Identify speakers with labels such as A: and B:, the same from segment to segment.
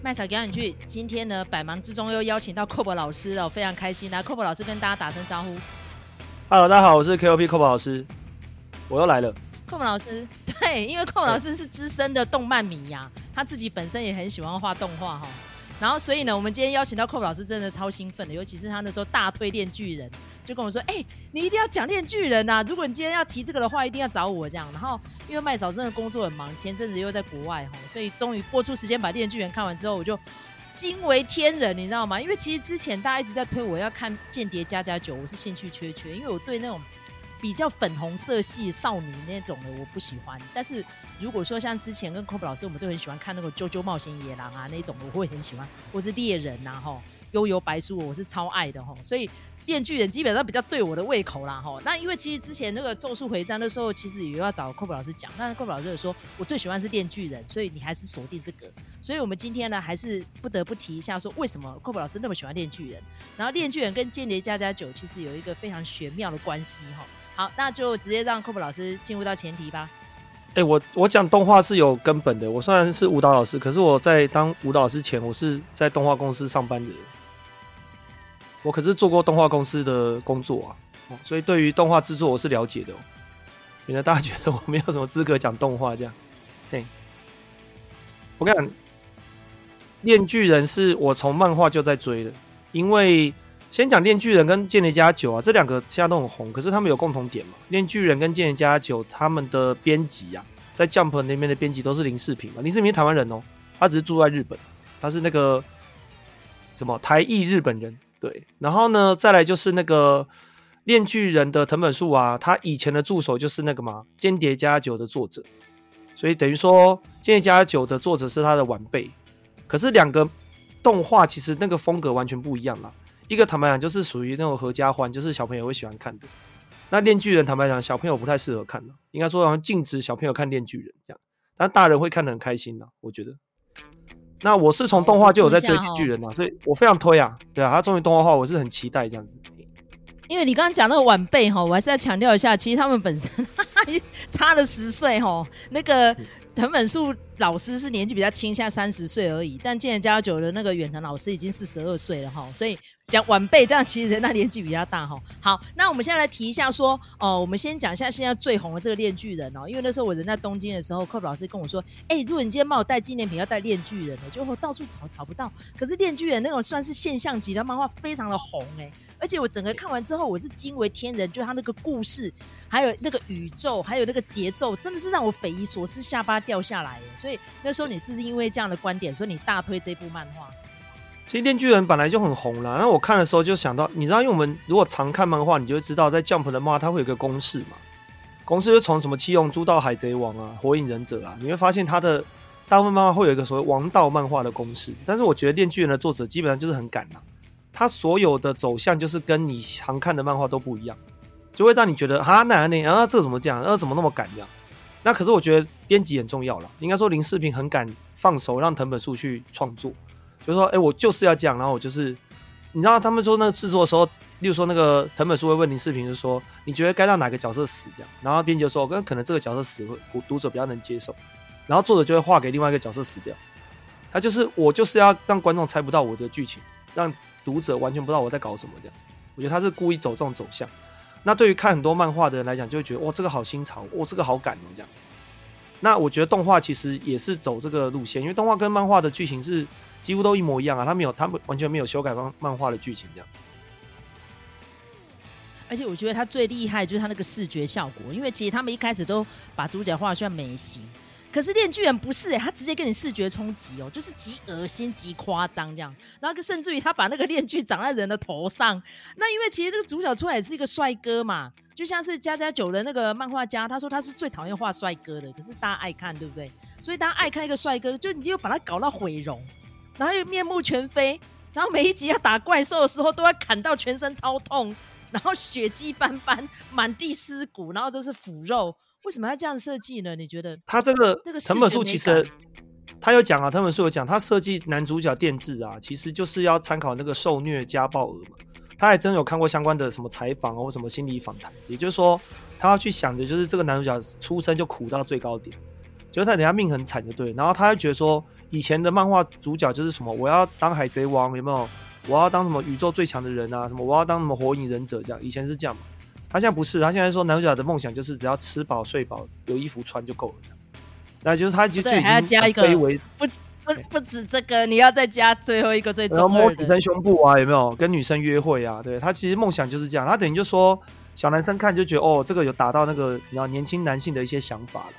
A: 麦嫂给你去，今天呢百忙之中又邀请到 Cob 老师了，非常开心。来，Cob 老师跟大家打声招呼。
B: Hello，大家好，我是 KOP Cob 老师，我又来了。
A: Cob 老师，对，因为 Cob 老师是资深的动漫迷呀、啊，他自己本身也很喜欢画动画哈。然后，所以呢，我们今天邀请到 Cob 老师，真的超兴奋的，尤其是他那时候大推《链巨人》，就跟我说：“哎、你一定要讲《链巨人》呐！如果你今天要提这个的话，一定要找我这样。”然后，因为麦嫂真的工作很忙，前阵子又在国外哈，所以终于播出时间把《链巨人》看完之后，我就惊为天人，你知道吗？因为其实之前大家一直在推我要看《间谍家家酒》，我是兴趣缺缺，因为我对那种。比较粉红色系少女那种的我不喜欢，但是如果说像之前跟 Cob 老师，我们都很喜欢看那个《啾啾冒险野狼》啊那种，我会很喜欢，或是猎人呐吼，幽游白书我是超爱的吼，所以电锯人基本上比较对我的胃口啦吼。那因为其实之前那个咒术回战的时候，其实也要找 Cob 老师讲，但是 Cob 老师也说我最喜欢是电锯人，所以你还是锁定这个。所以我们今天呢，还是不得不提一下说为什么 Cob 老师那么喜欢电锯人，然后电锯人跟间谍家家酒其实有一个非常玄妙的关系哈。好，那就直接让 Cob 老师进入到前提吧。
B: 哎、我我讲动画是有根本的。我虽然是舞蹈老师，可是我在当舞蹈老师前，我是在动画公司上班的人。我可是做过动画公司的工作啊，所以对于动画制作我是了解的。免得大家觉得我没有什么资格讲动画这样。对，我跟你讲，链巨人是我从漫画就在追的，因为。先讲《链巨人》跟《间谍家酒》啊，这两个现在都很红，可是他们有共同点嘛？《链巨人》跟《间谍家酒》他们的编辑啊，在 Jump 那边的编辑都是林世平嘛。林世平是台湾人哦，他只是住在日本，他是那个什么台裔日本人。对，然后呢，再来就是那个《链锯人》的藤本树啊，他以前的助手就是那个嘛，《间谍家酒》的作者，所以等于说《间谍家酒》的作者是他的晚辈。可是两个动画其实那个风格完全不一样啦。一个坦白讲，就是属于那种合家欢，就是小朋友会喜欢看的。那链锯人坦白讲，小朋友不太适合看的，应该说好像禁止小朋友看链锯人这样，但大人会看得很开心的，我觉得。那我是从动画就有在追巨,巨人啊，所以我非常推啊，对啊，他终于动画化，我是很期待这样子。
A: 因为你刚刚讲那个晚辈哈，我还是要强调一下，其实他们本身 差了十岁哈，那个藤本树。老师是年纪比较轻，现在三十岁而已。但间谍家家酒的那个远藤老师已经四十二岁了哈，所以讲晚辈，但其实人家年纪比较大哈。好，那我们现在来提一下说，哦，我们先讲一下现在最红的这个链锯人哦，因为那时候我人在东京的时候，Cob 老师跟我说，哎、如果你今天帮我带纪念品，要带链锯人的，就我到处找找不到。可是链锯人那种算是现象级的漫画，非常的红哎、而且我整个看完之后，我是惊为天人，就他那个故事，还有那个宇宙，还有那个节奏，真的是让我匪夷所思，下巴掉下来、欸。所以所以那时候你是不。是因为这样的观点，所以你大推这部漫画。
B: 其实《链锯人》本来就很红了，那我看的时候就想到，你知道，因为我们如果常看漫画，你就会知道，在 Jump 的漫画它会有个公式嘛。公式就从什么七龙珠到海贼王啊、火影忍者啊，你会发现它的大部分漫画会有一个所谓王道漫画的公式。但是我觉得《链锯人》的作者基本上就是很赶啊，他所有的走向就是跟你常看的漫画都不一样，就会让你觉得啊，那那啊，这怎么这样？啊，怎么那么赶这样？那可是我觉得编辑很重要了，应该说林世平很敢放手让藤本树去创作，就是说，哎、我就是要这样，然后我就是，你知道他们说那个制作的时候，例如说那个藤本树会问林世平，就说，你觉得该让哪个角色死这样，然后编辑就说，跟可能这个角色死会读者比较能接受，然后作者就会画给另外一个角色死掉，他就是我就是要让观众猜不到我的剧情，让读者完全不知道我在搞什么这样，我觉得他是故意走这种走向。那对于看很多漫画的人来讲，就会觉得哇，这个好新潮，哇，这个好感哦，这样。那我觉得动画其实也是走这个路线，因为动画跟漫画的剧情是几乎都一模一样啊，他没有，他们完全没有修改漫漫画的剧情这样。
A: 而且我觉得他最厉害就是他那个视觉效果，因为其实他们一开始都把主角画得像美型。可是链锯人不是哎、他直接跟你视觉冲击哦，就是极恶心、极夸张这样。然后甚至于他把那个链锯长在人的头上。那因为其实这个主角出来也是一个帅哥嘛，就像是家家酒的那个漫画家，他说他是最讨厌画帅哥的，可是大家爱看，对不对？所以大家爱看一个帅哥，就你就把他搞到毁容，然后又面目全非，然后每一集要打怪兽的时候都要砍到全身超痛，然后血迹斑斑，满地尸骨，然后都是腐肉。为什么要这样设计呢？你觉得
B: 他这个成本数其实他有讲啊，成本数有讲，他设计男主角电治啊，其实就是要参考那个受虐家暴额嘛。他还真有看过相关的什么采访或什么心理访谈，也就是说，他要去想的就是这个男主角出生就苦到最高点，就是他等下命很惨就对。然后他会觉得说，以前的漫画主角就是什么，我要当海贼王，有没有？我要当什么宇宙最强的人啊？什么我要当什么火影忍者这样？以前是这样嘛？他现在不是，他现在说男主角的梦想就是只要吃饱睡饱，有衣服穿就够了。那就是他就
A: 对，还要加一个不不不止这个，你要再加最后一个最重要的，
B: 摸女生胸部啊，有没有？跟女生约会啊？对，他其实梦想就是这样。他等于就说小男生看就觉得哦，这个有达到那个你知道年轻男性的一些想法了。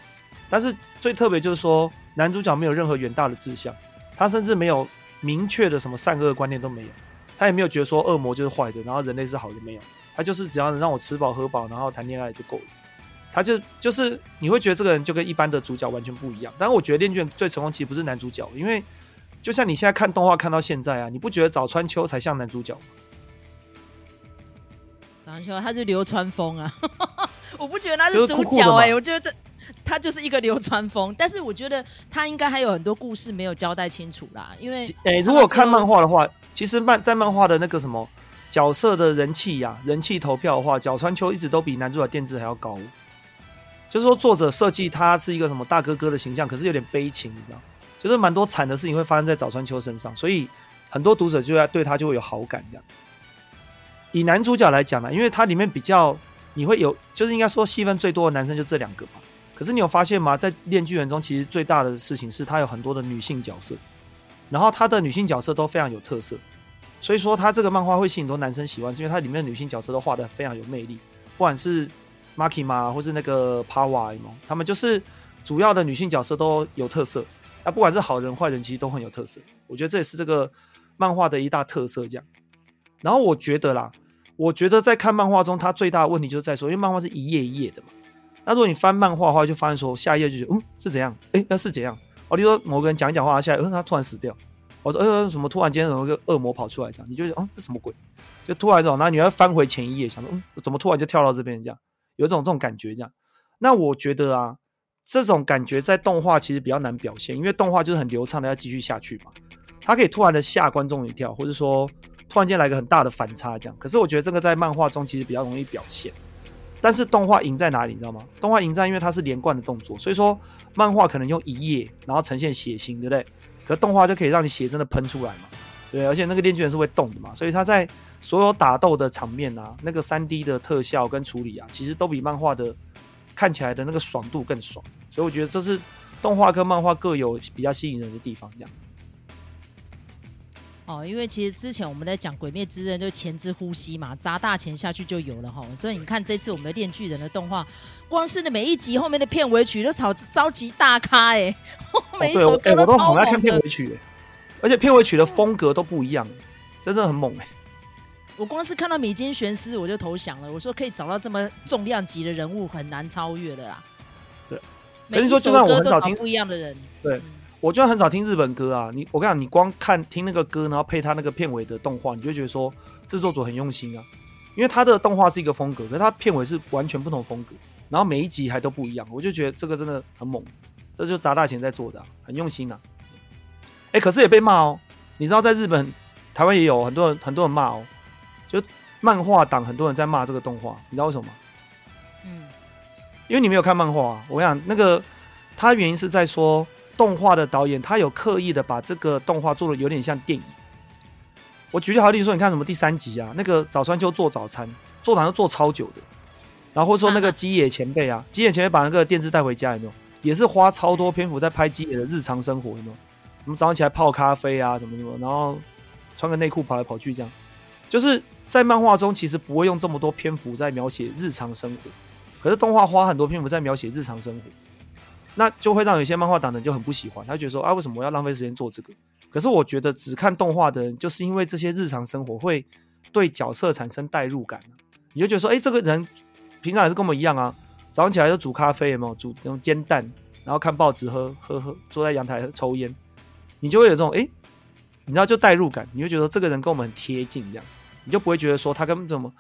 B: 但是最特别就是说男主角没有任何远大的志向，他甚至没有。明确的什么善恶观念都没有，他也没有觉得说恶魔就是坏的，然后人类是好的，没有，他就是只要能让我吃饱喝饱，然后谈恋爱就够了。他就就是你会觉得这个人就跟一般的主角完全不一样。但是我觉得《恋卷》最成功其实不是男主角，因为就像你现在看动画看到现在啊，你不觉得早川秋才像男主角吗？
A: 早川秋他是流川枫啊，我不觉得他是主角哎、欸，我觉得。他就是一个流川枫，但是我觉得他应该还有很多故事没有交代清楚啦。因为，哎、
B: 欸，如果看漫画的话，其实漫在漫画的那个什么角色的人气呀、人气投票的话，角川秋一直都比男主角电治还要高。就是说，作者设计他是一个什么大哥哥的形象，可是有点悲情，你知道，就是蛮多惨的事情会发生在早川秋身上，所以很多读者就要对他就会有好感这样子。以男主角来讲呢，因为他里面比较你会有，就是应该说戏份最多的男生就这两个吧。可是你有发现吗？在《链锯人》中，其实最大的事情是它有很多的女性角色，然后它的女性角色都非常有特色，所以说它这个漫画会吸引很多男生喜欢，是因为它里面的女性角色都画得非常有魅力，不管是 Maki 嘛或是那个 Power 他们就是主要的女性角色都有特色，啊，不管是好人坏人，其实都很有特色。我觉得这也是这个漫画的一大特色。这样，然后我觉得啦，我觉得在看漫画中，它最大的问题就是在说，因为漫画是一页一页的嘛。那如果你翻漫画的话，就发现说下一页就觉得嗯是怎样？哎、那是怎样？哦，你说某个人讲一讲话，下一页嗯他突然死掉，我说呃什么突然间有一个恶魔跑出来这样，你就觉得哦这什么鬼？就突然这种，然后你要翻回前一页，想说嗯怎么突然就跳到这边这样，有一种这种感觉这样。那我觉得啊，这种感觉在动画其实比较难表现，因为动画就是很流畅的要继续下去嘛，它可以突然的吓观众一跳，或者说突然间来个很大的反差这样。可是我觉得这个在漫画中其实比较容易表现。但是动画赢在哪里，你知道吗？动画赢在因为它是连贯的动作，所以说漫画可能用一页，然后呈现血腥，对不对？可动画就可以让你血真的喷出来嘛，对。而且那个链锯人是会动的嘛，所以他在所有打斗的场面啊，那个三 D 的特效跟处理啊，其实都比漫画的看起来的那个爽度更爽。所以我觉得这是动画跟漫画各有比较吸引人的地方，这样。
A: 哦，因为其实之前我们在讲《鬼灭之刃》就前置呼吸嘛，砸大钱下去就有了哈。所以你看这次我们的《链锯人》的动画，光是那每一集后面的片尾曲都超召集大咖哎、欸，每一首歌都超猛对，我都很爱看片尾曲、欸，
B: 而且片尾曲的风格都不一样，真的很猛哎、欸。
A: 我光是看到米津玄师我就投降了，我说可以找到这么重量级的人物很难超越的啦。
B: 对，
A: 每一首歌都找不一样的人。
B: 对。嗯我就很少听日本歌啊，你我跟你讲，你光看听那个歌，然后配他那个片尾的动画，你就觉得说制作组很用心啊，因为他的动画是一个风格，可是他片尾是完全不同风格，然后每一集还都不一样，我就觉得这个真的很猛，这就砸大钱在做的啊，很用心啊。哎，可是也被骂哦，你知道在日本、台湾也有很多人很多人骂哦，就漫画党很多人在骂这个动画，你知道为什么吗？嗯，因为你没有看漫画啊，我跟你讲那个他原因是在说。动画的导演他有刻意的把这个动画做的有点像电影。我举例好例说，你看什么第三集啊，那个早川秋做早餐，做早餐做超久的。然后或者说那个基野前辈啊，基野前辈把那个电视带回家，有没有？也是花超多篇幅在拍基野的日常生活，有没有？我们早上起来泡咖啡啊，什么什么，然后穿个内裤跑来跑去，这样。就是在漫画中其实不会用这么多篇幅在描写日常生活，可是动画花很多篇幅在描写日常生活。那就会让有些漫画党人就很不喜欢，他就觉得说啊，为什么我要浪费时间做这个？可是我觉得只看动画的人，就是因为这些日常生活会对角色产生代入感，你就觉得说，哎，这个人平常也是跟我们一样啊，早上起来就煮咖啡，有没有煮那种煎蛋，然后看报纸，喝喝喝，坐在阳台抽烟，你就会有这种哎，你知道就代入感，你会觉得这个人跟我们很贴近，这样你就不会觉得说他跟怎么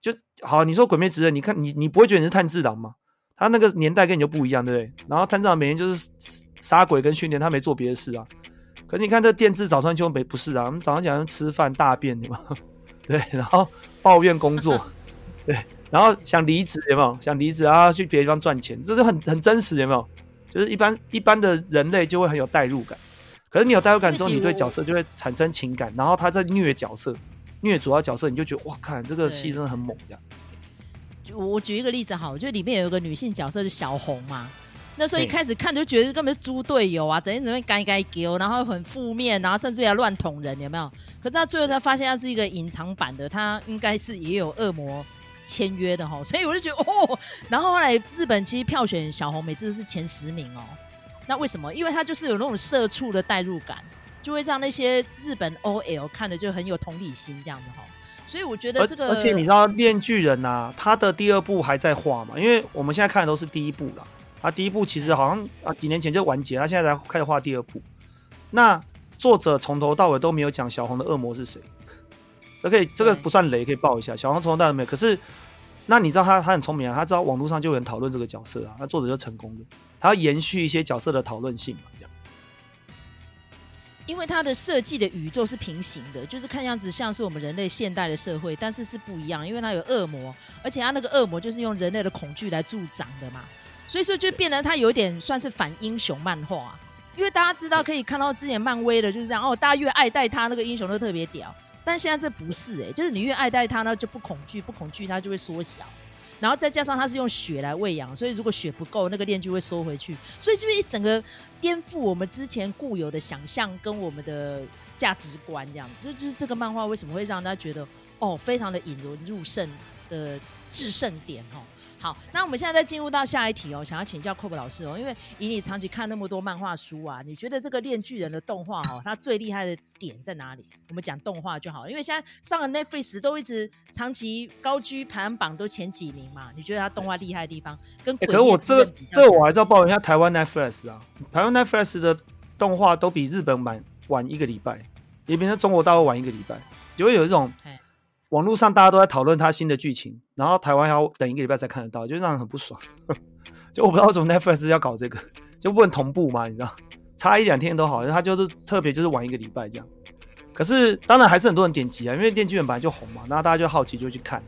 B: 就好。你说《鬼灭之刃》，你看你你不会觉得你是炭治郎吗？他那个年代跟你就不一样，对不对？然后探长每天就是杀鬼跟训练，他没做别的事啊。可是你看这电视早川秋没不是啊？我们早上起来吃饭大便，对吗？对，然后抱怨工作，对，然后想离职，有没有？想离职啊，去别的地方赚钱，这是很很真实，有没有？就是一般一般的人类就会很有代入感。可是你有代入感之后，你对角色就会产生情感，然后他在虐角色，虐主要角色，你就觉得哇，看这个戏真的很猛这样。
A: 就我举一个例子好，就里面有一个女性角色是小红嘛。那时候一开始看就觉得根本是猪队友啊，整天整天该该丢，然后很负面，然后甚至要乱捅人，有没有？可是他最后才发现他是一个隐藏版的，他应该是也有恶魔签约的哈，所以我就觉得哦。然后后来日本其实票选小红每次都是前十名哦，那为什么？因为他就是有那种社畜的代入感，就会让那些日本 OL 看的就很有同理心这样子哈。所以我觉得这个，
B: 而且你知道《链锯人》呐，他的第二部还在画嘛？因为我们现在看的都是第一部啦。他第一部其实好像啊几年前就完结，他现在才开始画第二部。那作者从头到尾都没有讲小红的恶魔是谁，这可以这个不算雷，可以报一下。小红从头到尾没有，可是那你知道他他很聪明啊，他知道网络上就有人讨论这个角色啊，那作者就成功了。他要延续一些角色的讨论性嘛。
A: 因为它的设计的宇宙是平行的，就是看样子像是我们人类现代的社会，但是是不一样，因为它有恶魔，而且它那个恶魔就是用人类的恐惧来助长的嘛。所以说就变得它有点算是反英雄漫画，因为大家知道可以看到之前漫威的就是这样哦，大家越爱戴他那个英雄都特别屌，但现在这不是哎、就是你越爱戴他呢就不恐惧，不恐惧他就会缩小，然后再加上它是用血来喂养，所以如果血不够，那个链就会缩回去，所以就是一整个颠覆我们之前固有的想象跟我们的价值观这样子，就就是这个漫画为什么会让大家觉得哦非常的引人入胜的制胜点哦。好，那我们现在再进入到下一题哦，想要请教 Cob 老师哦，因为以你长期看那么多漫画书啊，你觉得这个链巨人的动画哦，它最厉害的点在哪里？我们讲动画就好，因为现在上了 Netflix 都一直长期高居排行榜都前几名嘛，你觉得它动画厉害的地方跟、欸？可
B: 是我这个这我还是要抱怨一下台湾 Netflix 啊，台湾 Netflix 的动画都比日本晚晚一个礼拜，也比那中国大陆晚一个礼拜，就会有一种。网络上大家都在讨论他新的剧情，然后台湾要等一个礼拜才看得到，就让人很不爽。就我不知道为什么 Netflix 要搞这个，就不能同步嘛？你知道，差一两天都好，他就是特别就是晚一个礼拜这样。可是当然还是很多人点击啊，因为电锯人本来就红嘛，那大家就好奇就去看。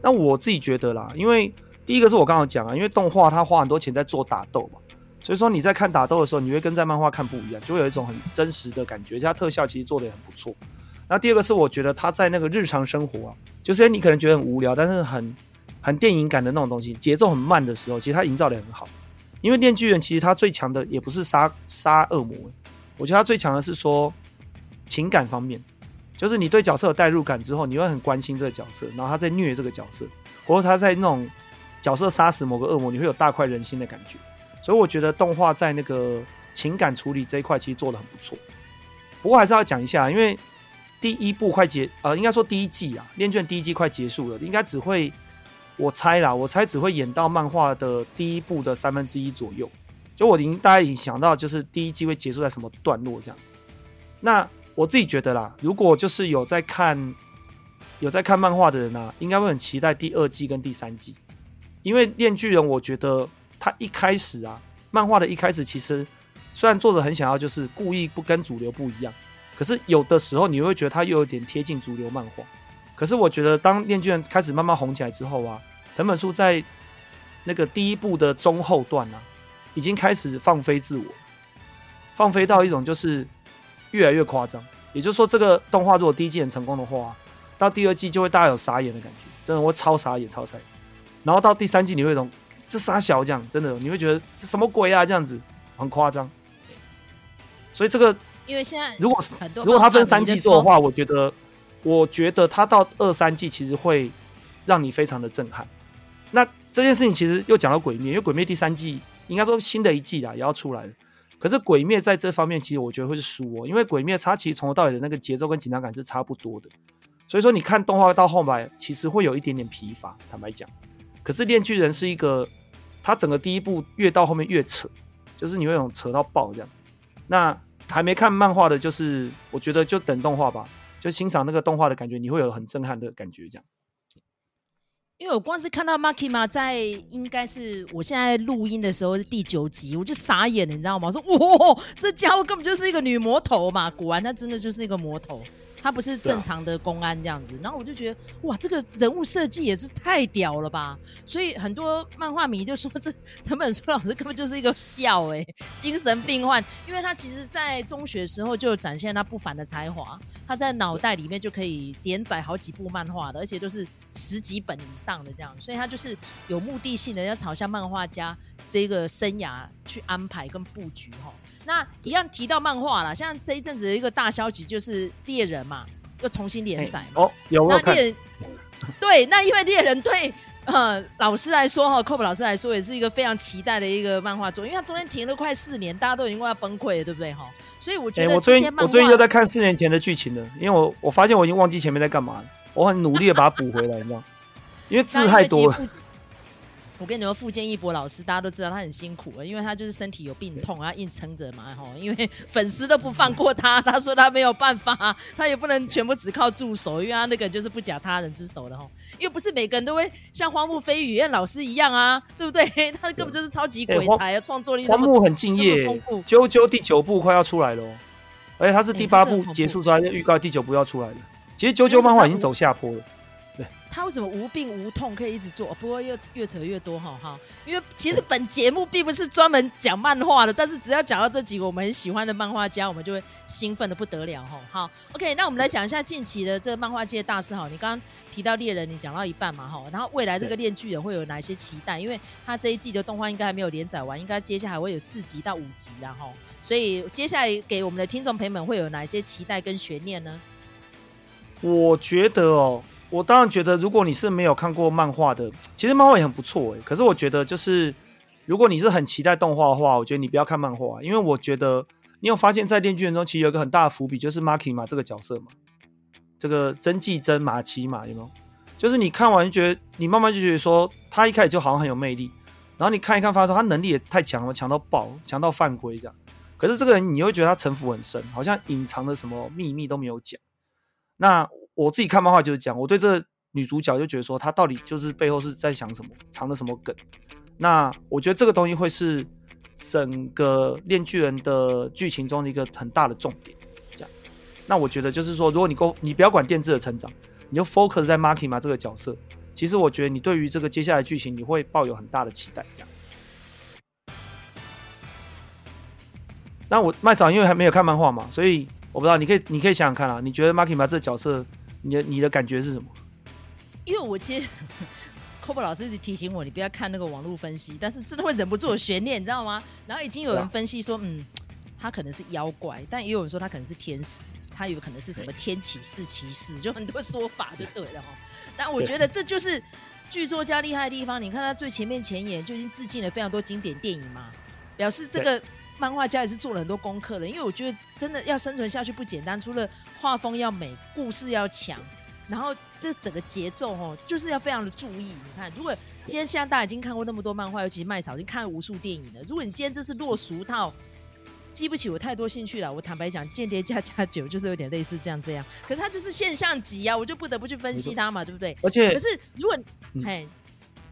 B: 那我自己觉得啦，因为第一个是我刚刚讲啊，因为动画他花很多钱在做打斗嘛，所以说你在看打斗的时候，你会跟在漫画看不一样，就会有一种很真实的感觉，而且它特效其实做的也很不错。那第二个是我觉得他在那个日常生活啊，就是你可能觉得很无聊，但是很很电影感的那种东西，节奏很慢的时候，其实他营造的很好。因为电锯人其实他最强的也不是杀杀恶魔，我觉得他最强的是说情感方面，就是你对角色有代入感之后，你会很关心这个角色，然后他在虐这个角色，或者他在那种角色杀死某个恶魔，你会有大快人心的感觉。所以我觉得动画在那个情感处理这一块其实做得很不错。不过还是要讲一下，因为。第一部快结，呃，应该说第一季啊，链卷第一季快结束了，应该只会，我猜啦，我猜只会演到漫画的第一部的三分之一左右。就我已经大家已经想到，就是第一季会结束在什么段落这样子。那我自己觉得啦，如果就是有在看，有在看漫画的人啊，应该会很期待第二季跟第三季，因为链锯人，我觉得他一开始啊，漫画的一开始其实虽然作者很想要，就是故意不跟主流不一样。可是有的时候你会觉得它又有点贴近主流漫画，可是我觉得当链锯人开始慢慢红起来之后啊，藤本树在那个第一部的中后段啊，已经开始放飞自我，放飞到一种就是越来越夸张。也就是说，这个动画如果第一季很成功的话，到第二季就会大家有傻眼的感觉，真的会超傻眼、超傻眼。然后到第三季你会有一种这傻小这样，真的你会觉得这什么鬼啊这样子，很夸张。所以这个。
A: 因为现在
B: 如果是如果他分三季做的话，我觉得我觉得他到二三季其实会让你非常的震撼。那这件事情其实又讲到鬼灭，因为鬼灭第三季应该说新的一季啦也要出来了。可是鬼灭在这方面其实我觉得会是输哦，因为鬼灭它其实从头到尾的那个节奏跟紧张感是差不多的。所以说你看动画到后来其实会有一点点疲乏，坦白讲。可是炼巨人是一个，它整个第一部越到后面越扯，就是你会有种扯到爆这样。那还没看漫画的，就是我觉得就等动画吧，就欣赏那个动画的感觉，你会有很震撼的感觉。这样，
A: 因为我光是看到 Maki 嘛在，应该是我现在录音的时候是第九集，我就傻眼了，你知道吗？我说哇，这家伙根本就是一个女魔头嘛！果然，她真的就是一个魔头。他不是正常的公安这样子。然后我就觉得，哇，这个人物设计也是太屌了吧！所以很多漫画迷就说，这 藤本树老师根本就是一个笑哎、精神病患，因为他其实在中学时候就展现他不凡的才华，他在脑袋里面就可以连载好几部漫画的，而且都是十几本以上的这样，所以他就是有目的性的要朝向漫画家这个生涯去安排跟布局哈。那一样提到漫画啦，像这一阵子的一个大消息就是猎人嘛，又重新连载
B: 哦，有
A: 那猎人对，那因为猎人对 呃老师来说哈，Cob 老师来说也是一个非常期待的一个漫画作，因为他中间停了快四年，大家都已经快要崩溃了，对不对哈？所以我觉得
B: 我最近我最近又在看四年前的剧情了，因为我我发现我已经忘记前面在干嘛了，我很努力的把它补回来，你知道，因为字太多了。
A: 我跟你说，傅建一博老师，大家都知道他很辛苦了，因为他就是身体有病痛，然后硬撑着嘛，吼，因为粉丝都不放过他，他说他没有办法，他也不能全部只靠助手，因为他那个就是不假他人之手的吼，因为不是每个人都会像荒木飞羽老师一样啊，对不对？他根本就是超级鬼才，创、欸、作力。荒木
B: 很敬业，啾啾第九部快要出来了，哦而且他是第八部结束之后，预告第九部要出来了。其实啾啾漫画已经走下坡了。
A: 他为什么无病无痛可以一直做？不过又越扯越多哈哈，因为其实本节目并不是专门讲漫画的，但是只要讲到这几个我们很喜欢的漫画家，我们就会兴奋的不得了哈。好，OK，那我们来讲一下近期的这个漫画界大事哈。你刚刚提到猎人，你讲到一半嘛哈，然后未来这个链锯人会有哪些期待？因为他这一季的动画应该还没有连载完，应该接下来会有四集到五集然后，所以接下来给我们的听众朋友们会有哪些期待跟悬念呢？
B: 我觉得哦。我当然觉得，如果你是没有看过漫画的，其实漫画也很不错哎。可是我觉得，就是如果你是很期待动画的话，我觉得你不要看漫画，因为我觉得你有发现，在《电锯人》中其实有一个很大的伏笔，就是 Makima 这个角色嘛，这个真纪真马奇嘛，有没有？就是你看完就觉得，你慢慢就觉得说，他一开始就好像很有魅力，然后你看一看，发现他能力也太强了，强到爆，强到犯规这样。可是这个人，你会觉得他城府很深，好像隐藏的什么秘密都没有讲。那我自己看漫画就是讲，我对这女主角就觉得说，她到底就是背后是在想什么，藏了什么梗。那我觉得这个东西会是整个链锯人的剧情中的一个很大的重点。这样，那我觉得就是说，如果你够，你不要管电治的成长，你就 focus 在 Makima 这个角色。其实我觉得你对于这个接下来剧情，你会抱有很大的期待。这样。那我麦嫂因为还没有看漫画嘛，所以我不知道，你可以你可以想想看啊，你觉得 Makima 这个角色？你的你的感觉是什么？
A: 因为我其实 Cob 老师一直提醒我，你不要看那个网络分析，但是真的会忍不住有悬念，你知道吗？然后已经有人分析说，嗯，他可能是妖怪，但也有人说他可能是天使，他有可能是什么天启四骑士，就很多说法就对了哈。但我觉得这就是剧作家厉害的地方，你看他最前面前言就已经致敬了非常多经典电影嘛，表示这个。漫画家也是做了很多功课的，因为我觉得真的要生存下去不简单，除了画风要美，故事要强，然后这整个节奏哦，就是要非常的注意。你看，如果今天现在大家已经看过那么多漫画，尤其是麦草已经看了无数电影了，如果你今天这是落俗套，激不起我太多兴趣了。我坦白讲，《间谍加加九》就是有点类似这样这样，可是它就是现象级啊，我就不得不去分析它嘛，对不对？
B: 而且，
A: 可是如果、嗯、嘿。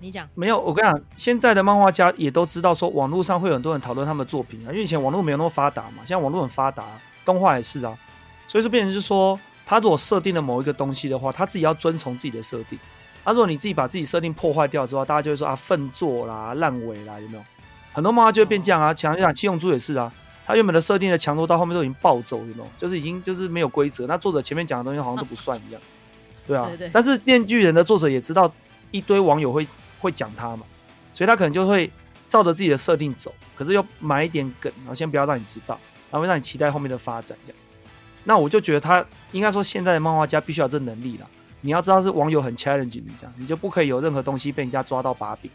A: 你讲
B: 没有？我跟你讲，现在的漫画家也都知道说，网络上会有很多人讨论他们的作品啊。因为以前网络没有那么发达嘛，现在网络很发达，动画也是啊。所以说，变成就是说，他如果设定了某一个东西的话，他自己要遵从自己的设定。啊，如果你自己把自己设定破坏掉之后，大家就会说啊，粪作啦、烂尾啦，有没有？很多漫画就会变这样啊。强就讲七龙珠也是啊，他原本的设定的强度到后面都已经暴走，有没有？就是已经就是没有规则。那作者前面讲的东西好像都不算一样，对啊。对对。但是《电锯人》的作者也知道一堆网友会。会讲他嘛，所以他可能就会照着自己的设定走，可是又埋一点梗，然后先不要让你知道，然后让你期待后面的发展这样。那我就觉得他应该说，现在的漫画家必须要有这能力了。你要知道是网友很 challenging 的这样，你就不可以有任何东西被人家抓到把柄，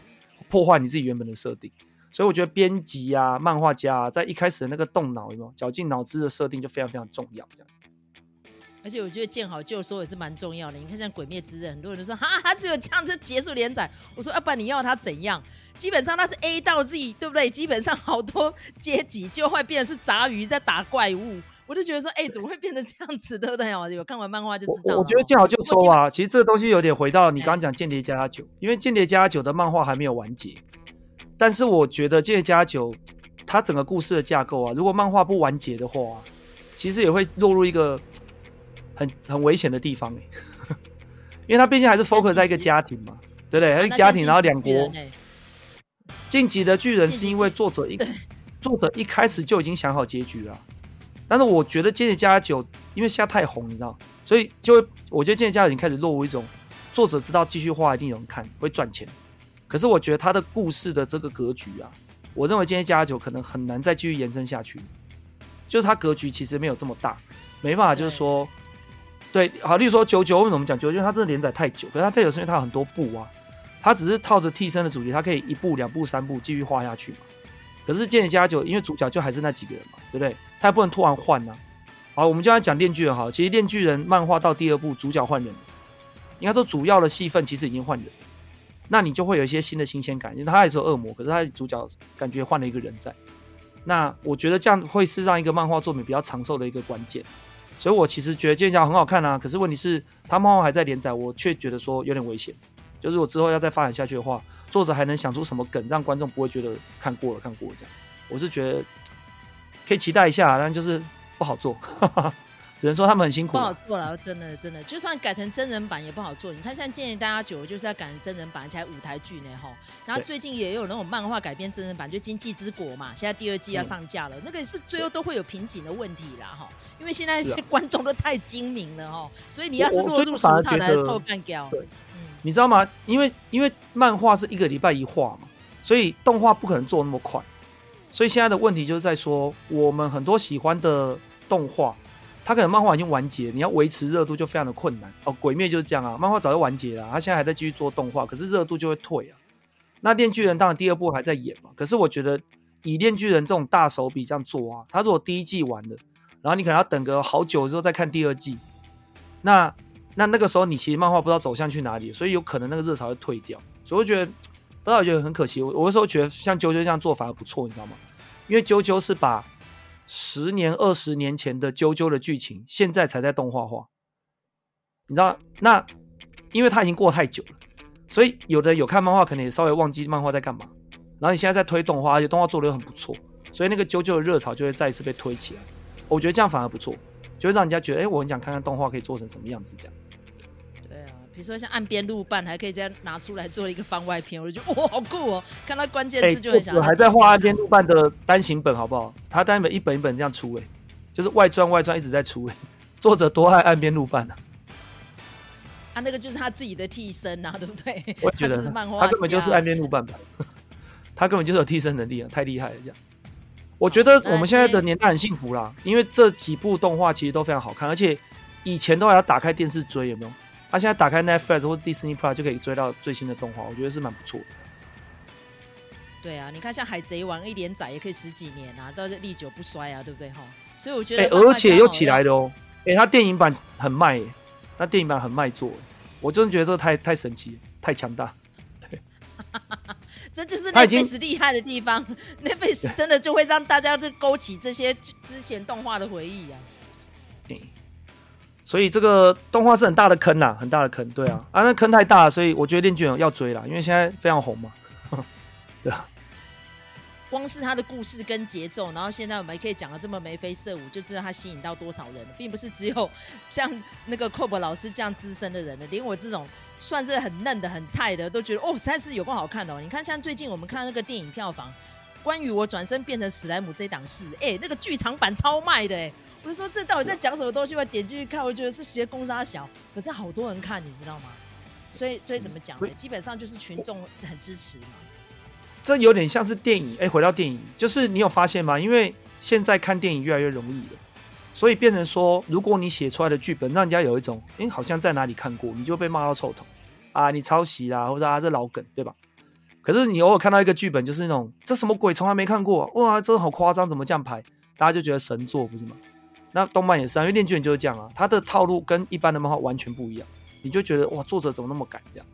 B: 破坏你自己原本的设定。所以我觉得编辑啊、漫画家啊，在一开始的那个动脑有没有绞尽脑汁的设定就非常非常重要这样。
A: 而且我觉得见好就收也是蛮重要的。你看像《鬼灭之刃》，很多人都说哈，他只有这样就结束连载。我说，要不然你要他怎样？基本上他是 A 到 Z，对不对？基本上好多阶级就会变成是杂鱼在打怪物。我就觉得说，哎、欸，怎么会变成这样子，对不对？有看完漫画就知道。
B: 我，我觉得见好就收啊。其实这个东西有点回到你刚刚讲《间谍家家酒》，因为《间谍家家酒》的漫画还没有完结。但是我觉得《间谍家家酒》它整个故事的架构啊，如果漫画不完结的话，其实也会落入一个。很很危险的地方哎，因为他毕竟还是 focus 在一个家庭嘛，对不对？还是家庭，然后两国。晋级的巨人是因为作者一作者一开始就已经想好结局了，但是我觉得《间谍家家酒》因为现在太红，你知道，所以就我觉得《间谍家家酒》已经开始落入一种作者知道继续画一定有人看会赚钱，可是我觉得他的故事的这个格局啊，我认为《间谍家家酒》可能很难再继续延伸下去，就是他格局其实没有这么大，没办法就是说，对，好，例如说九九，为什么我们讲九九？因为他真的连载太久，可是它太久是因为它有很多部啊。它只是套着替身的主题，它可以一部、两部、三部继续画下去嘛。可是《间谍家酒》因为主角就还是那几个人嘛，对不对？他也不能突然换呐、啊。好，我们就来讲《链锯人》哈。其实《链锯人》漫画到第二部，主角换人，应该说主要的戏份其实已经换人，那你就会有一些新的新鲜感。因为他也是恶魔，可是他主角感觉换了一个人在。那我觉得这样会是让一个漫画作品比较长寿的一个关键。所以我其实觉得《剑桥》很好看啊。可是问题是，他漫画还在连载，我却觉得说有点危险。就是我之后要再发展下去的话，作者还能想出什么梗让观众不会觉得看过了看过了这样？我是觉得可以期待一下，但就是不好做，哈哈只能说他们很辛苦。不
A: 好做了，真的真的，就算改成真人版也不好做。你看，现在《建议大家家酒》就是要改成真人版，而且舞台剧呢哈。然后最近也有那种漫画改编真人版，就《经济之国》嘛，现在第二季要上架了，嗯、那个是最后都会有瓶颈的问题啦哈，因为现在是 观众都太精明了哈，所以你要是落入俗套来偷干掉。
B: 你知道吗？因为因为漫画是一个礼拜一画嘛，所以动画不可能做那么快。所以现在的问题就是在说，我们很多喜欢的动画，它可能漫画已经完结，你要维持热度就非常的困难哦。鬼灭就是这样啊，漫画早就完结了，他现在还在继续做动画，可是热度就会退啊。那链锯人当然第二部还在演嘛，可是我觉得以链锯人这种大手笔这样做啊，他如果第一季完了，然后你可能要等个好久之后再看第二季，那。那那个时候你其实漫画不知道走向去哪里，所以有可能那个热潮会退掉，所以我觉得不知道，我觉得很可惜。我我有时候觉得像啾啾这样做反而不错，你知道吗？因为啾啾是把十年、二十年前的啾啾的剧情，现在才在动画化，你知道？那因为它已经过太久了，所以有的有看漫画可能也稍微忘记漫画在干嘛。然后你现在在推动画，而且动画做的又很不错，所以那个啾啾的热潮就会再一次被推起来。我觉得这样反而不错，就会让人家觉得，哎，我很想看看动画可以做成什么样子这样。
A: 比如说像岸边路伴，还可以再拿出来做一个番外篇，我就觉得哇，好酷哦！看到关键字就很想。
B: 我还在画岸边路伴的单行本，好不好？他单行本一本一本这样出，哎，就是外传外传一直在出，哎，作者多爱岸边路伴啊！
A: 他那个就是他自己的替身啊，对不对？
B: 我觉得他，他根本就是岸边路伴吧，他根本就是有替身能力啊，太厉害了！这样，我觉得我们现在的年代很幸福啦，因为这几部动画其实都非常好看，而且以前都还要打开电视追，有没有？他、啊、现在打开 Netflix 或 Disney Plus 就可以追到最新的动画，我觉得是蛮不错的。
A: 对啊，你看像海贼王一连载也可以十几年啊，都是历久不衰啊，对不对哈？所以我觉得，
B: 而且又起来的哦。哎、欸，他电影版很卖，那电影版很卖座，我真的觉得这太太神奇，太强大。对，
A: 这就是 Netflix 厉害的地方，Netflix 真的就会让大家就勾起这些之前动画的回忆啊。对。
B: 所以这个动画是很大的坑啦，很大的坑，对啊，啊那坑太大了，所以我觉得链锯人要追了，因为现在非常红嘛，对啊。
A: 光是他的故事跟节奏，然后现在我们也可以讲的这么眉飞色舞，就知道他吸引到多少人了，并不是只有像那个 Cob 老师这样资深的人的，连我这种算是很嫩的、很菜的，都觉得哦，实在是有够好看的哦。你看，像最近我们看那个电影票房，关于我转身变成史莱姆这档事，哎，那个剧场版超卖的，哎。不是说这到底在讲什么东西吗？点进去看，我觉得是些公杀小，可是好多人看，你知道吗？所以，所以怎么讲呢？基本上就是群众很支持嘛。
B: 这有点像是电影，哎，回到电影，就是你有发现吗？因为现在看电影越来越容易了，所以变成说，如果你写出来的剧本让人家有一种，哎，好像在哪里看过，你就被骂到臭头啊，你抄袭啦，或者啊，这老梗，对吧？可是你偶尔看到一个剧本，就是那种这什么鬼，从来没看过，哇，这个好夸张，怎么这样拍？大家就觉得神作，不是吗？那动漫也是啊，因为链锯人就是这样啊，他的套路跟一般的漫画完全不一样，你就觉得哇，作者怎么那么敢这样？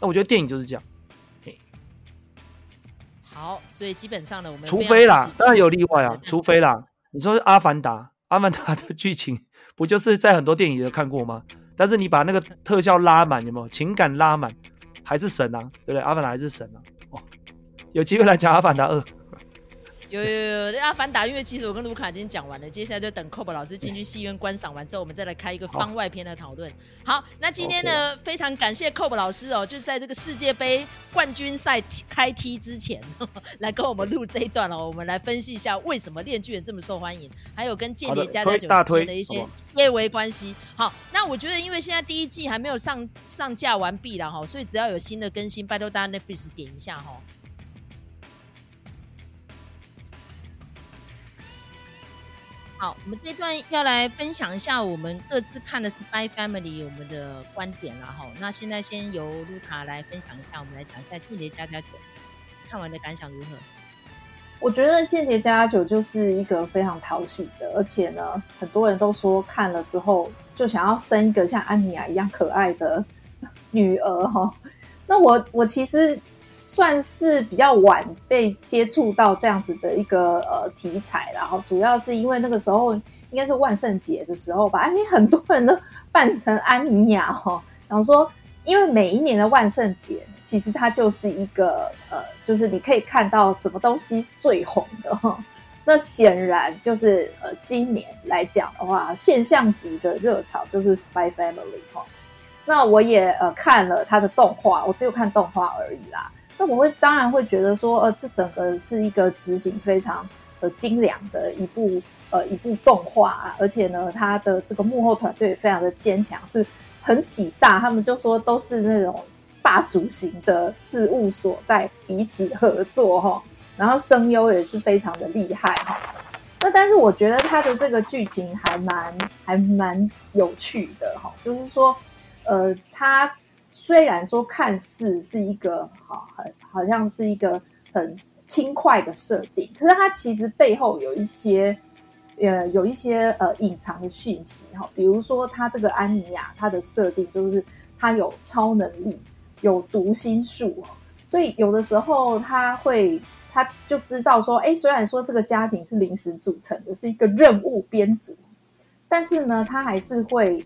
B: 那我觉得电影就是这样。嘿，
A: 好，所以基本上呢，我们
B: 除非啦，当然有例外啊，除非啦，你说是阿凡达，阿凡达的剧情不就是在很多电影里都看过吗？但是你把那个特效拉满，有没有情感拉满，还是神啊，对不对？阿凡达还是神啊。哦，有机会来讲阿凡达二。
A: 有有有，阿凡达，因为其实我跟卢卡已经讲完了，接下来就等 Cob 老师进去戏院观赏完之后，我们再来开一个番外篇的讨论。好，那今天呢，非常感谢 Cob 老师哦，就在这个世界杯冠军赛开踢之前呵呵，来跟我们录这一段哦，我们来分析一下为什么《链锯人》这么受欢迎，还有跟《间谍家家酒》之间的一些些微关系。好，那我觉得因为现在第一季还没有上上架完毕了哈，所以只要有新的更新，拜托大家 Netflix 点一下哈。好，我们这段要来分享一下我们各自看的《Spy Family》我们的观点了哈。那现在先由露卡来分享一下，我们来讲一下《间谍家家酒》看完的感想如何？
C: 我觉得《间谍家家酒》就是一个非常讨喜的，而且呢，很多人都说看了之后就想要生一个像安妮亚一样可爱的女儿哈。那我我其实。算是比较晚被接触到这样子的一个呃题材，然后主要是因为那个时候应该是万圣节的时候吧，哎，很多人都扮成安妮亚哈，然后说，因为每一年的万圣节其实它就是一个呃，就是你可以看到什么东西最红的哈，那显然就是呃今年来讲的话，现象级的热潮就是 Spy Family 哈。那我也呃看了他的动画，我只有看动画而已啦。那我会当然会觉得说，呃，这整个是一个执行非常呃精良的一部呃一部动画啊，而且呢，他的这个幕后团队也非常的坚强，是很几大，他们就说都是那种霸主型的事务所在彼此合作哈，然后声优也是非常的厉害哈。那但是我觉得他的这个剧情还蛮还蛮有趣的哈，就是说。呃，它虽然说看似是一个好很好像是一个很轻快的设定，可是它其实背后有一些呃有一些呃隐藏的讯息哈，比如说它这个安妮亚，它的设定就是它有超能力，有读心术，所以有的时候他会他就知道说，哎，虽然说这个家庭是临时组成的，是一个任务编组，但是呢，他还是会。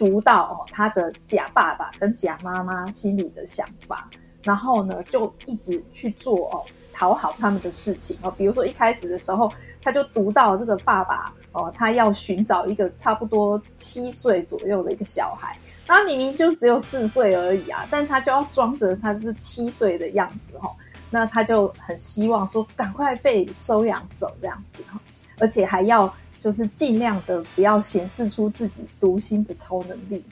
C: 读到哦，他的假爸爸跟假妈妈心里的想法，然后呢，就一直去做哦，讨好他们的事情哦。比如说一开始的时候，他就读到这个爸爸哦，他要寻找一个差不多七岁左右的一个小孩，他明明就只有四岁而已啊，但他就要装着他是七岁的样子哈。那他就很希望说，赶快被收养走这样子哈，而且还要。就是尽量的不要显示出自己读心的超能力。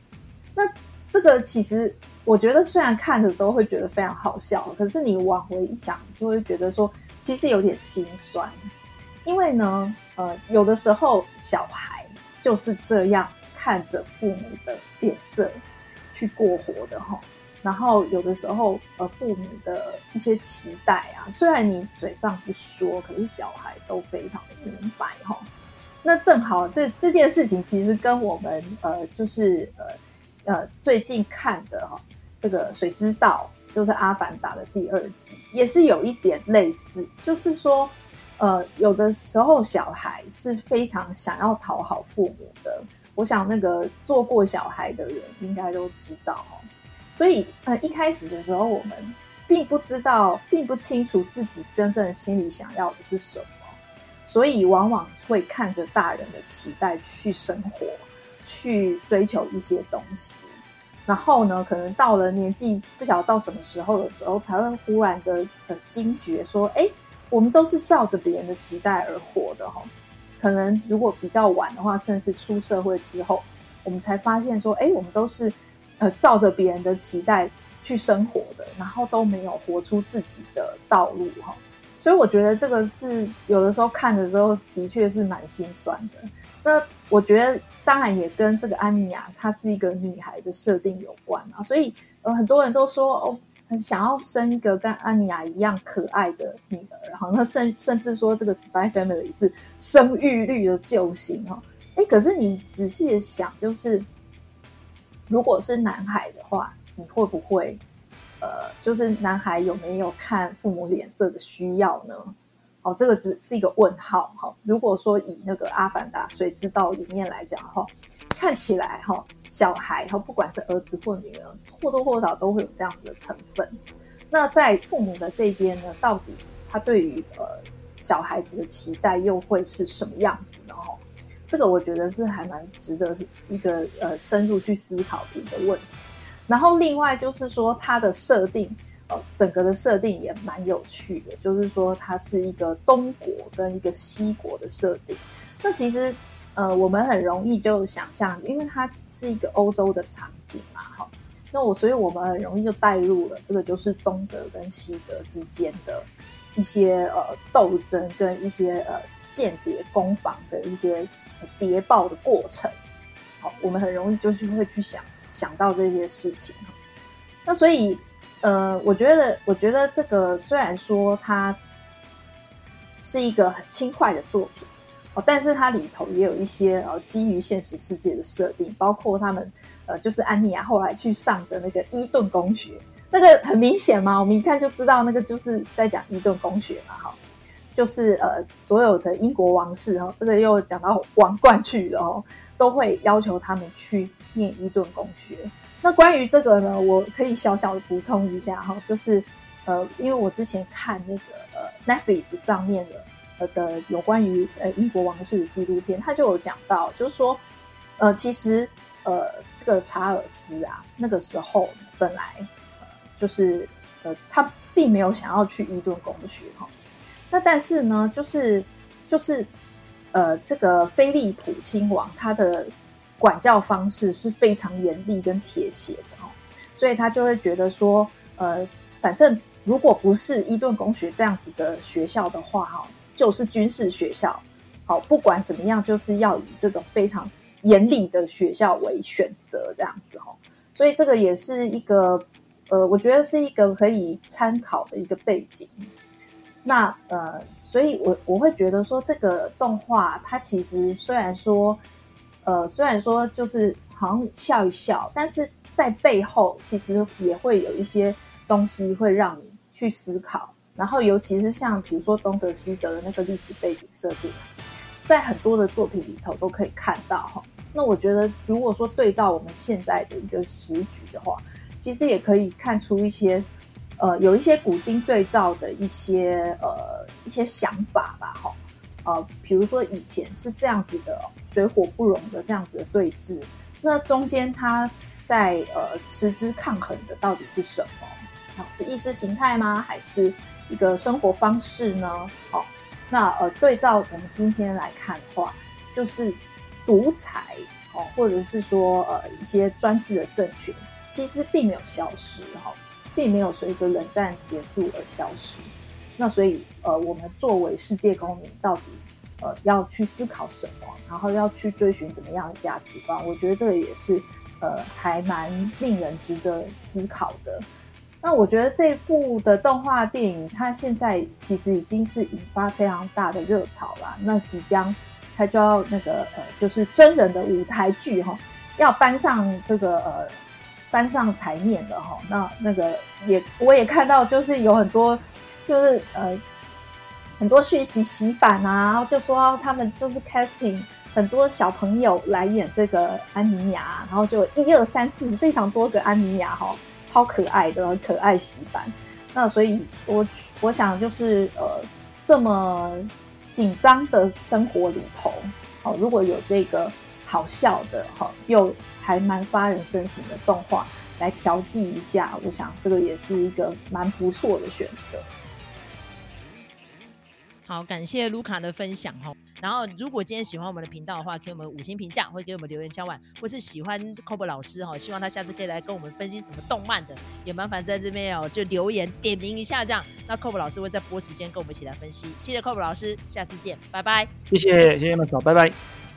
C: 那这个其实我觉得，虽然看的时候会觉得非常好笑，可是你往回一想，就会觉得说其实有点心酸。因为呢，呃，有的时候小孩就是这样看着父母的脸色去过活的哈。然后有的时候，呃，父母的一些期待啊，虽然你嘴上不说，可是小孩都非常的明白哈。那正好这，这件事情其实跟我们呃，就是呃呃最近看的哈，这个《水之道》就是《阿凡达》的第二集，也是有一点类似，就是说，呃，有的时候小孩是非常想要讨好父母的。我想那个做过小孩的人应该都知道哦。所以呃，一开始的时候，我们并不知道，并不清楚自己真正心里想要的是什么。所以往往会看着大人的期待去生活，去追求一些东西，然后呢，可能到了年纪不晓得到什么时候的时候，才会忽然的呃惊觉说，哎，我们都是照着别人的期待而活的哈。可能如果比较晚的话，甚至出社会之后，我们才发现说，哎，我们都是呃照着别人的期待去生活的，然后都没有活出自己的道路哈。所以我觉得这个是有的时候看的时候，的确是蛮心酸的。那我觉得当然也跟这个安妮亚她是一个女孩的设定有关啊。所以呃很多人都说哦，很想要生一个跟安妮亚一样可爱的女儿，然后甚甚至说这个 Spy Family 是生育率的救星哈。哎，可是你仔细的想，就是如果是男孩的话，你会不会？呃，就是男孩有没有看父母脸色的需要呢？哦，这个只是一个问号。哈、哦，如果说以那个《阿凡达：谁知道》里面来讲哈、哦，看起来哈、哦，小孩哈、哦，不管是儿子或女儿，或多或少都会有这样子的成分。那在父母的这边呢，到底他对于呃小孩子的期待又会是什么样子呢？哈，这个我觉得是还蛮值得是一个呃深入去思考的一个问题。然后另外就是说它的设定，呃，整个的设定也蛮有趣的，就是说它是一个东国跟一个西国的设定。那其实呃我们很容易就想象，因为它是一个欧洲的场景嘛，哈。那我，所以我们很容易就带入了这个，就是东德跟西德之间的一些呃斗争，跟一些呃间谍攻防的一些谍报的过程。好，我们很容易就是会去想想到这些事情。那所以呃，我觉得，我觉得这个虽然说它是一个很轻快的作品哦。但是它里头也有一些呃基于现实世界的设定，包括他们呃就是安妮亚后来去上的那个伊顿公学，那个很明显嘛，我们一看就知道那个就是在讲伊顿公学嘛，哈，就是呃所有的英国王室哈，这个又讲到王冠去了哦，都会要求他们去念伊顿公学。那关于这个呢，我可以小小的补充一下哈，就是呃因为我之前看那个呃 Netflix 上面的。呃的有关于呃英国王室的纪录片，他就有讲到，就是说，呃，其实呃这个查尔斯啊，那个时候本来就是呃他并没有想要去伊顿公学哈，那但是呢，就是就是呃这个菲利普亲王他的管教方式是非常严厉跟铁血的哈，所以他就会觉得说，呃，反正如果不是伊顿公学这样子的学校的话哈。就是军事学校，好，不管怎么样，就是要以这种非常严厉的学校为选择，这样子哈。所以这个也是一个，呃，我觉得是一个可以参考的一个背景。那呃，所以我我会觉得说，这个动画它其实虽然说，呃，虽然说就是好像笑一笑，但是在背后其实也会有一些东西会让你去思考。然后，尤其是像比如说东德西德的那个历史背景设定，在很多的作品里头都可以看到哈。那我觉得，如果说对照我们现在的一个时局的话，其实也可以看出一些，呃，有一些古今对照的一些呃一些想法吧哈。呃，比如说以前是这样子的水火不容的这样子的对峙，那中间它在呃持之抗衡的到底是什么？是意识形态吗？还是？一个生活方式呢？好，那呃，对照我们今天来看的话，就是独裁哦，或者是说呃一些专制的政权，其实并没有消失哈，并没有随着冷战结束而消失。那所以呃，我们作为世界公民，到底呃要去思考什么，然后要去追寻怎么样的价值观？我觉得这个也是呃还蛮令人值得思考的。那我觉得这部的动画电影，它现在其实已经是引发非常大的热潮了。那即将它就要那个呃，就是真人的舞台剧哈，要搬上这个呃，搬上台面了哈。那那个也我也看到，就是有很多就是呃很多讯息洗版啊，就说他们就是 casting 很多小朋友来演这个安妮亚，然后就一二三四非常多个安妮亚哈。超可爱的可爱洗版，那所以我我想就是呃这么紧张的生活里头，哦，如果有这个好笑的哈，又还蛮发人深省的动画来调剂一下，我想这个也是一个蛮不错的选择。
A: 好，感谢卢卡的分享哈。然后，如果今天喜欢我们的频道的话，给我们五星评价，或给我们留言敲碗，或是喜欢 Kobe 老师哈，希望他下次可以来跟我们分析什么动漫的，也麻烦在这边哦就留言点名一下这样，那 Kobe 老师会在播时间跟我们一起来分析。谢谢 Kobe 老师，下次见，拜拜。
B: 谢谢，谢谢麦嫂，拜拜。